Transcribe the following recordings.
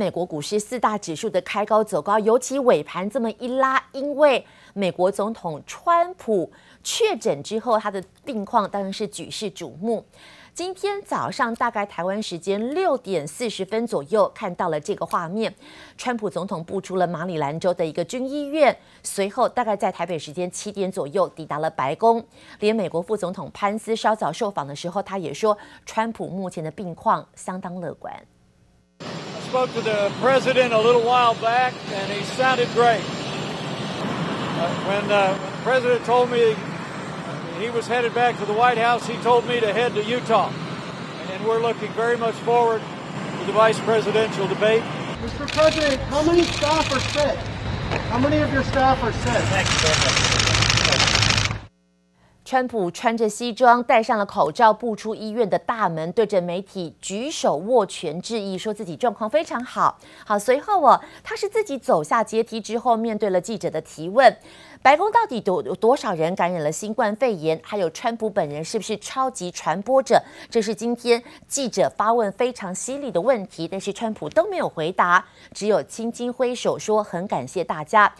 美国股市四大指数的开高走高，尤其尾盘这么一拉，因为美国总统川普确诊之后，他的病况当然是举世瞩目。今天早上大概台湾时间六点四十分左右，看到了这个画面，川普总统步出了马里兰州的一个军医院，随后大概在台北时间七点左右抵达了白宫。连美国副总统潘斯稍早受访的时候，他也说，川普目前的病况相当乐观。He sounded great. Uh, uh, when the president told me he was headed back to the White House. He told me to head to Utah. And we're looking very much forward to the vice presidential debate. Mr. President, how many staff are sick? How many of your staff are sick? 川普穿着西装，戴上了口罩，步出医院的大门，对着媒体举手握拳致意，说自己状况非常好。好，随后哦，他是自己走下阶梯之后，面对了记者的提问。白宫到底多有多少人感染了新冠肺炎？还有川普本人是不是超级传播者？这是今天记者发问非常犀利的问题，但是川普都没有回答，只有轻轻挥手说很感谢大家。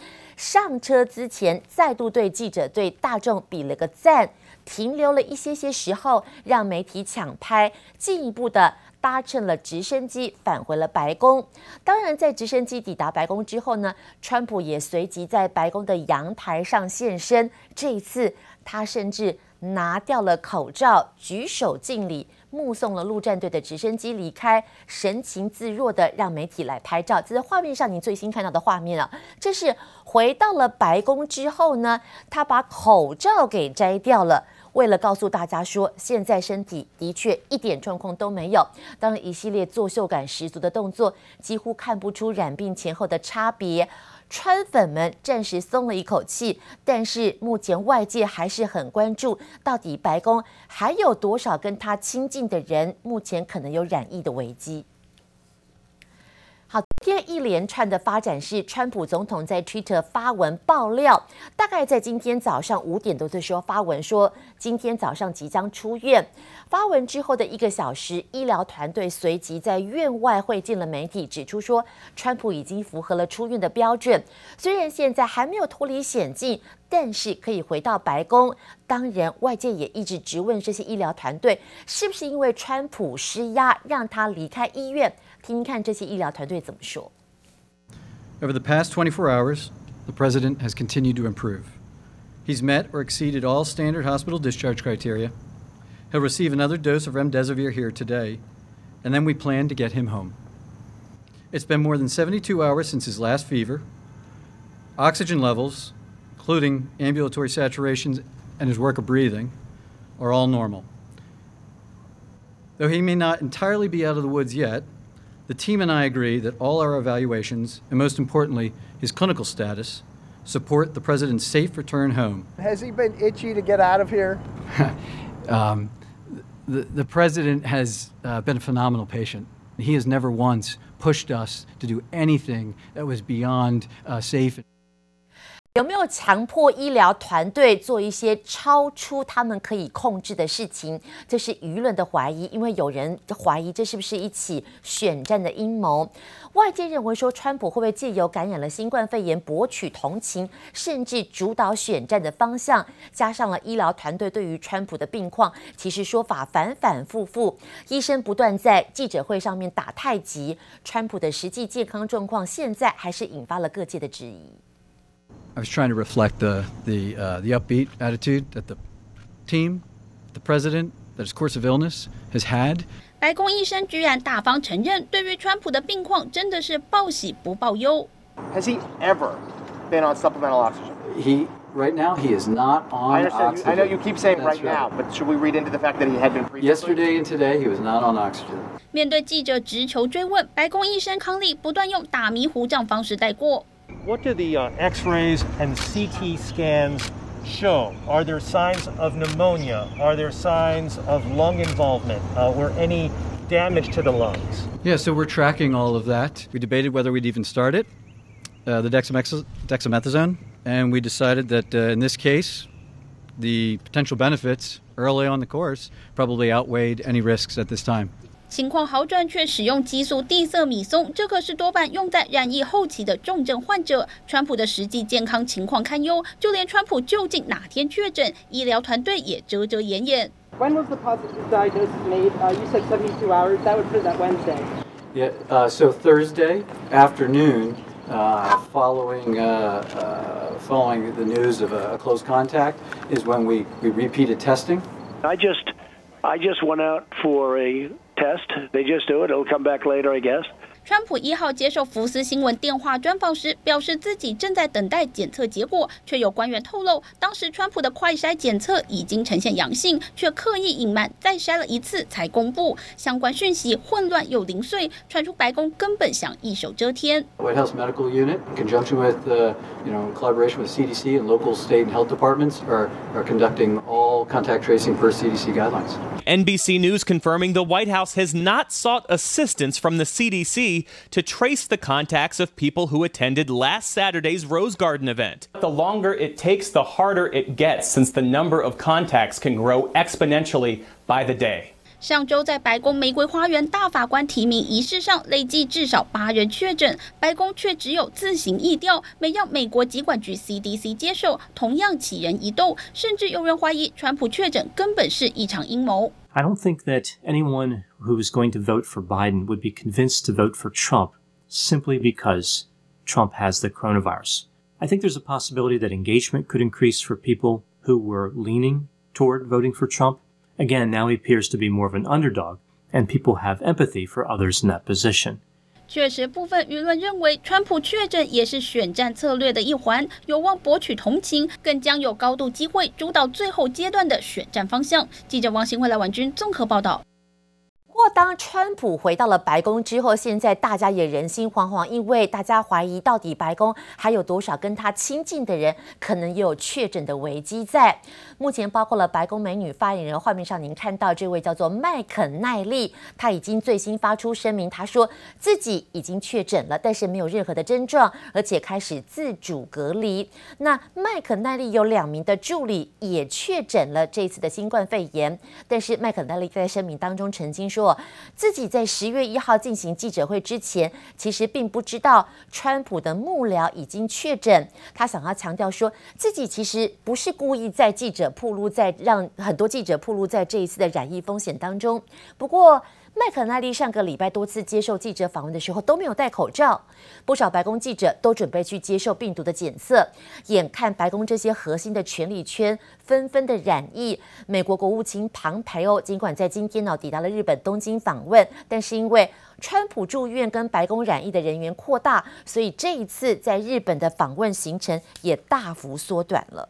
上车之前，再度对记者、对大众比了个赞，停留了一些些时候，让媒体抢拍，进一步的搭乘了直升机返回了白宫。当然，在直升机抵达白宫之后呢，川普也随即在白宫的阳台上现身。这一次，他甚至拿掉了口罩，举手敬礼。目送了陆战队的直升机离开，神情自若的让媒体来拍照。这是画面上您最新看到的画面啊，这是回到了白宫之后呢，他把口罩给摘掉了，为了告诉大家说现在身体的确一点状况都没有。当，一系列作秀感十足的动作，几乎看不出染病前后的差别。川粉们暂时松了一口气，但是目前外界还是很关注，到底白宫还有多少跟他亲近的人目前可能有染疫的危机。好，今天一连串的发展是，川普总统在 Twitter 发文爆料，大概在今天早上五点多的时候发文说，今天早上即将出院。发文之后的一个小时，医疗团队随即在院外会见了媒体，指出说，川普已经符合了出院的标准，虽然现在还没有脱离险境，但是可以回到白宫。当然，外界也一直质问这些医疗团队，是不是因为川普施压让他离开医院？听听看这些医疗团队怎么说。Over the past 24 hours, the president has continued to improve. He's met or exceeded all standard hospital discharge criteria. He'll receive another dose of remdesivir here today, and then we plan to get him home. It's been more than 72 hours since his last fever. Oxygen levels, including ambulatory saturations and his work of breathing, are all normal. Though he may not entirely be out of the woods yet, the team and I agree that all our evaluations, and most importantly, his clinical status, support the president's safe return home. Has he been itchy to get out of here? um, the, the president has uh, been a phenomenal patient. He has never once pushed us to do anything that was beyond uh, safe. 有没有强迫医疗团队做一些超出他们可以控制的事情？这是舆论的怀疑，因为有人怀疑这是不是一起选战的阴谋。外界认为说，川普会不会借由感染了新冠肺炎博取同情，甚至主导选战的方向？加上了医疗团队对于川普的病况，其实说法反反复复，医生不断在记者会上面打太极，川普的实际健康状况现在还是引发了各界的质疑。I was trying to reflect the the uh, the upbeat attitude that the team, the president, that his course of illness has had. 白宫医生居然大方承认，对于川普的病况真的是报喜不报忧。Has he ever been on supplemental oxygen? He right now he is not on I understand. oxygen. I know you keep saying That's right, now, but should we read into the fact that he had been previously? Yesterday and today he was not on oxygen. 面对记者直球追问，白宫医生康利不断用打迷糊仗方式带过。 What do the uh, X-rays and CT scans show? Are there signs of pneumonia? Are there signs of lung involvement uh, or any damage to the lungs? Yeah, so we're tracking all of that. We debated whether we'd even start it, uh, the dexamex- dexamethasone, and we decided that uh, in this case, the potential benefits early on the course probably outweighed any risks at this time. 情况好转却使用激素地塞米松，这可是多半用在染疫后期的重症患者。川普的实际健康情况堪忧，就连川普究竟哪天确诊，医疗团队也遮遮掩掩。When was the positive diagnosis made? Uh, you said 72 hours. That would put that Wednesday. Yeah, uh, so Thursday afternoon, uh, following, uh, uh, following the news of a, a close contact, is when we, we repeated testing. I just, I just went out for a test. They just do it. It'll come back later, I guess. 川普一号接受福斯新闻电话专访时，表示自己正在等待检测结果，却有官员透露，当时川普的快筛检测已经呈现阳性，却刻意隐瞒，再筛了一次才公布。相关讯息混乱又零碎，传出白宫根本想一手遮天。White House Medical Unit, in conjunction with, uh, you know, collaboration with CDC and local state and health departments, are are conducting all contact tracing per CDC guidelines. NBC News confirming the White House has not sought assistance from the CDC to trace the contacts of people who attended last Saturday's Rose Garden event. The longer it takes, the harder it gets, since the number of contacts can grow exponentially by the day. 上周在白宫玫瑰花园大法官提名仪式上，累计至少八人确诊，白宫却只有自行疫调，没让美国疾管局 CDC 接手，同样起人疑窦，甚至有人怀疑川普确诊根本是一场阴谋。I don't think that anyone who is going to vote for Biden would be convinced to vote for Trump simply because Trump has the coronavirus. I think there's a possibility that engagement could increase for people who were leaning toward voting for Trump. Again, now he appears to be more of an underdog, and people have empathy for others in that position. 确实，部分舆论认为，川普确诊也是选战策略的一环，有望博取同情，更将有高度机会主导最后阶段的选战方向。记者王新辉、赖婉君综合报道。不过，当川普回到了白宫之后，现在大家也人心惶惶，因为大家怀疑到底白宫还有多少跟他亲近的人可能也有确诊的危机在。目前包括了白宫美女发言人，画面上您看到这位叫做麦肯奈利，他已经最新发出声明，他说自己已经确诊了，但是没有任何的症状，而且开始自主隔离。那麦肯奈利有两名的助理也确诊了这次的新冠肺炎，但是麦肯奈利在声明当中曾经说。自己在十月一号进行记者会之前，其实并不知道川普的幕僚已经确诊。他想要强调说自己其实不是故意在记者铺路在让很多记者铺路在这一次的染疫风险当中。不过，麦肯奈利上个礼拜多次接受记者访问的时候都没有戴口罩，不少白宫记者都准备去接受病毒的检测。眼看白宫这些核心的权力圈纷纷的染疫，美国国务卿庞培欧尽管在今天呢抵达了日本东京访问，但是因为川普住院跟白宫染疫的人员扩大，所以这一次在日本的访问行程也大幅缩短了。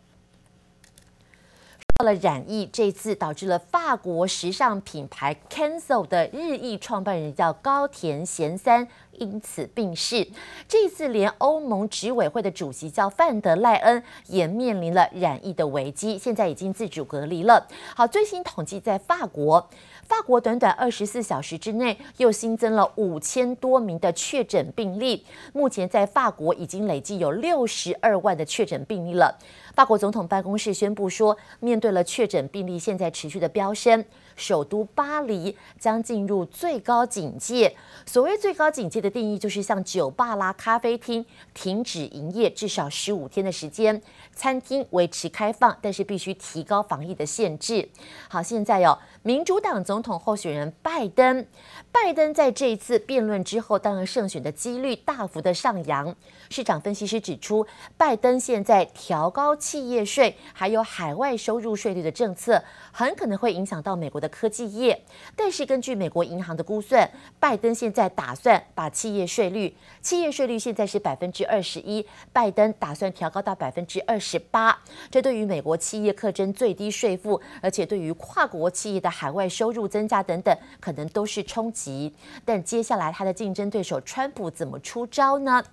到了染艺，这次导致了法国时尚品牌 Cancel 的日裔创办人叫高田贤三，因此病逝。这次连欧盟执委会的主席叫范德赖恩也面临了染疫的危机，现在已经自主隔离了。好，最新统计在法国。法国短短二十四小时之内又新增了五千多名的确诊病例，目前在法国已经累计有六十二万的确诊病例了。法国总统办公室宣布说，面对了确诊病例现在持续的飙升，首都巴黎将进入最高警戒。所谓最高警戒的定义，就是像酒吧啦、咖啡厅停止营业至少十五天的时间，餐厅维持开放，但是必须提高防疫的限制。好，现在哟。民主党总统候选人拜登，拜登在这一次辩论之后，当然胜选的几率大幅的上扬。市场分析师指出，拜登现在调高企业税，还有海外收入税率的政策，很可能会影响到美国的科技业。但是根据美国银行的估算，拜登现在打算把企业税率，企业税率现在是百分之二十一，拜登打算调高到百分之二十八。这对于美国企业课征最低税负，而且对于跨国企业的海外收入增加等等，可能都是冲击。但接下来他的竞争对手川普怎么出招呢？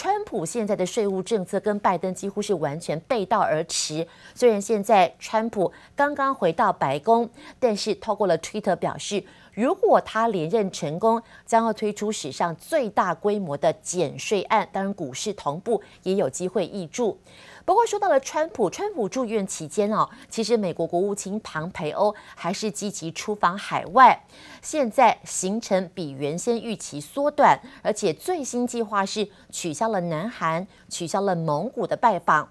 川普现在的税务政策跟拜登几乎是完全背道而驰。虽然现在川普刚刚回到白宫，但是透过了 Twitter 表示，如果他连任成功，将要推出史上最大规模的减税案。当然，股市同步也有机会挹注。不过说到了川普，川普住院期间哦，其实美国国务卿庞培欧还是积极出访海外。现在行程比原先预期缩短，而且最新计划是取消了南韩、取消了蒙古的拜访。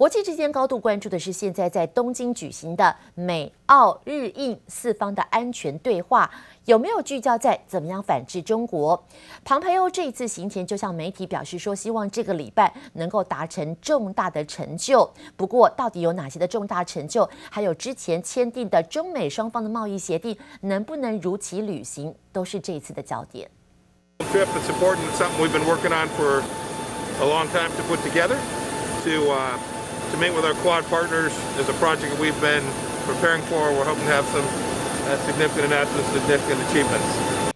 国际之间高度关注的是，现在在东京举行的美、澳、日、印四方的安全对话，有没有聚焦在怎么样反制中国？庞培欧这一次行前就向媒体表示说，希望这个礼拜能够达成重大的成就。不过，到底有哪些的重大成就？还有之前签订的中美双方的贸易协定能不能如期履行，都是这一次的焦点。To meet with our Quad partners is a project we've been preparing for. We're hoping to have some significant announcements, significant achievements.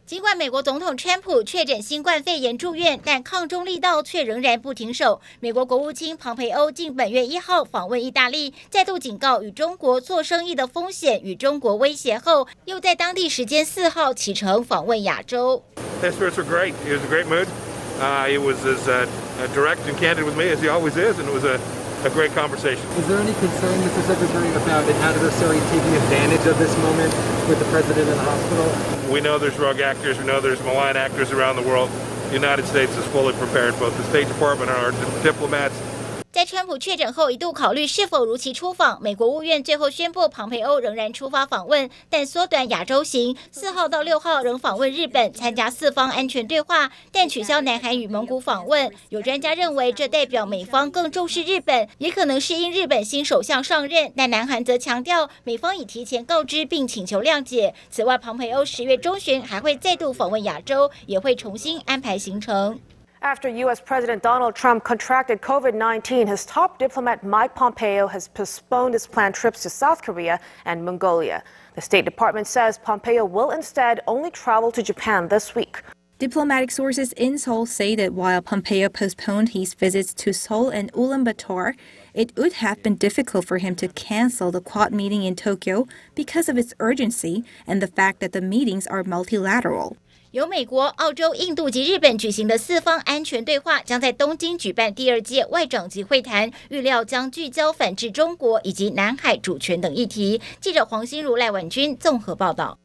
尽管美国总统川普确诊新冠肺炎住院，但抗中力道却仍然不停手。美国国务卿庞培欧近本月一号访问意大利，再度警告与中国做生意的风险与中国威胁后，又在当地时间四号启程访问亚洲。His spirits were great. He was in a great mood. Uh, he was as uh, direct and candid with me as he always is, and it was a a great conversation. Is there any concern, Mr. Secretary, about an adversary taking advantage of this moment with the president in the hospital? We know there's rogue actors. We know there's malign actors around the world. The United States is fully prepared, both the State Department and our diplomats 在川普确诊后，一度考虑是否如期出访。美国务院最后宣布，庞培欧仍然出发访问，但缩短亚洲行，四号到六号仍访问日本，参加四方安全对话，但取消南韩与蒙古访问。有专家认为，这代表美方更重视日本，也可能是因日本新首相上任。但南韩则强调，美方已提前告知并请求谅解。此外，庞培欧十月中旬还会再度访问亚洲，也会重新安排行程。After U.S. President Donald Trump contracted COVID 19, his top diplomat Mike Pompeo has postponed his planned trips to South Korea and Mongolia. The State Department says Pompeo will instead only travel to Japan this week. Diplomatic sources in Seoul say that while Pompeo postponed his visits to Seoul and Ulaanbaatar, it would have been difficult for him to cancel the Quad meeting in Tokyo because of its urgency and the fact that the meetings are multilateral. 由美国、澳洲、印度及日本举行的四方安全对话，将在东京举办第二届外长级会谈，预料将聚焦反制中国以及南海主权等议题。记者黄心如、赖婉君综合报道。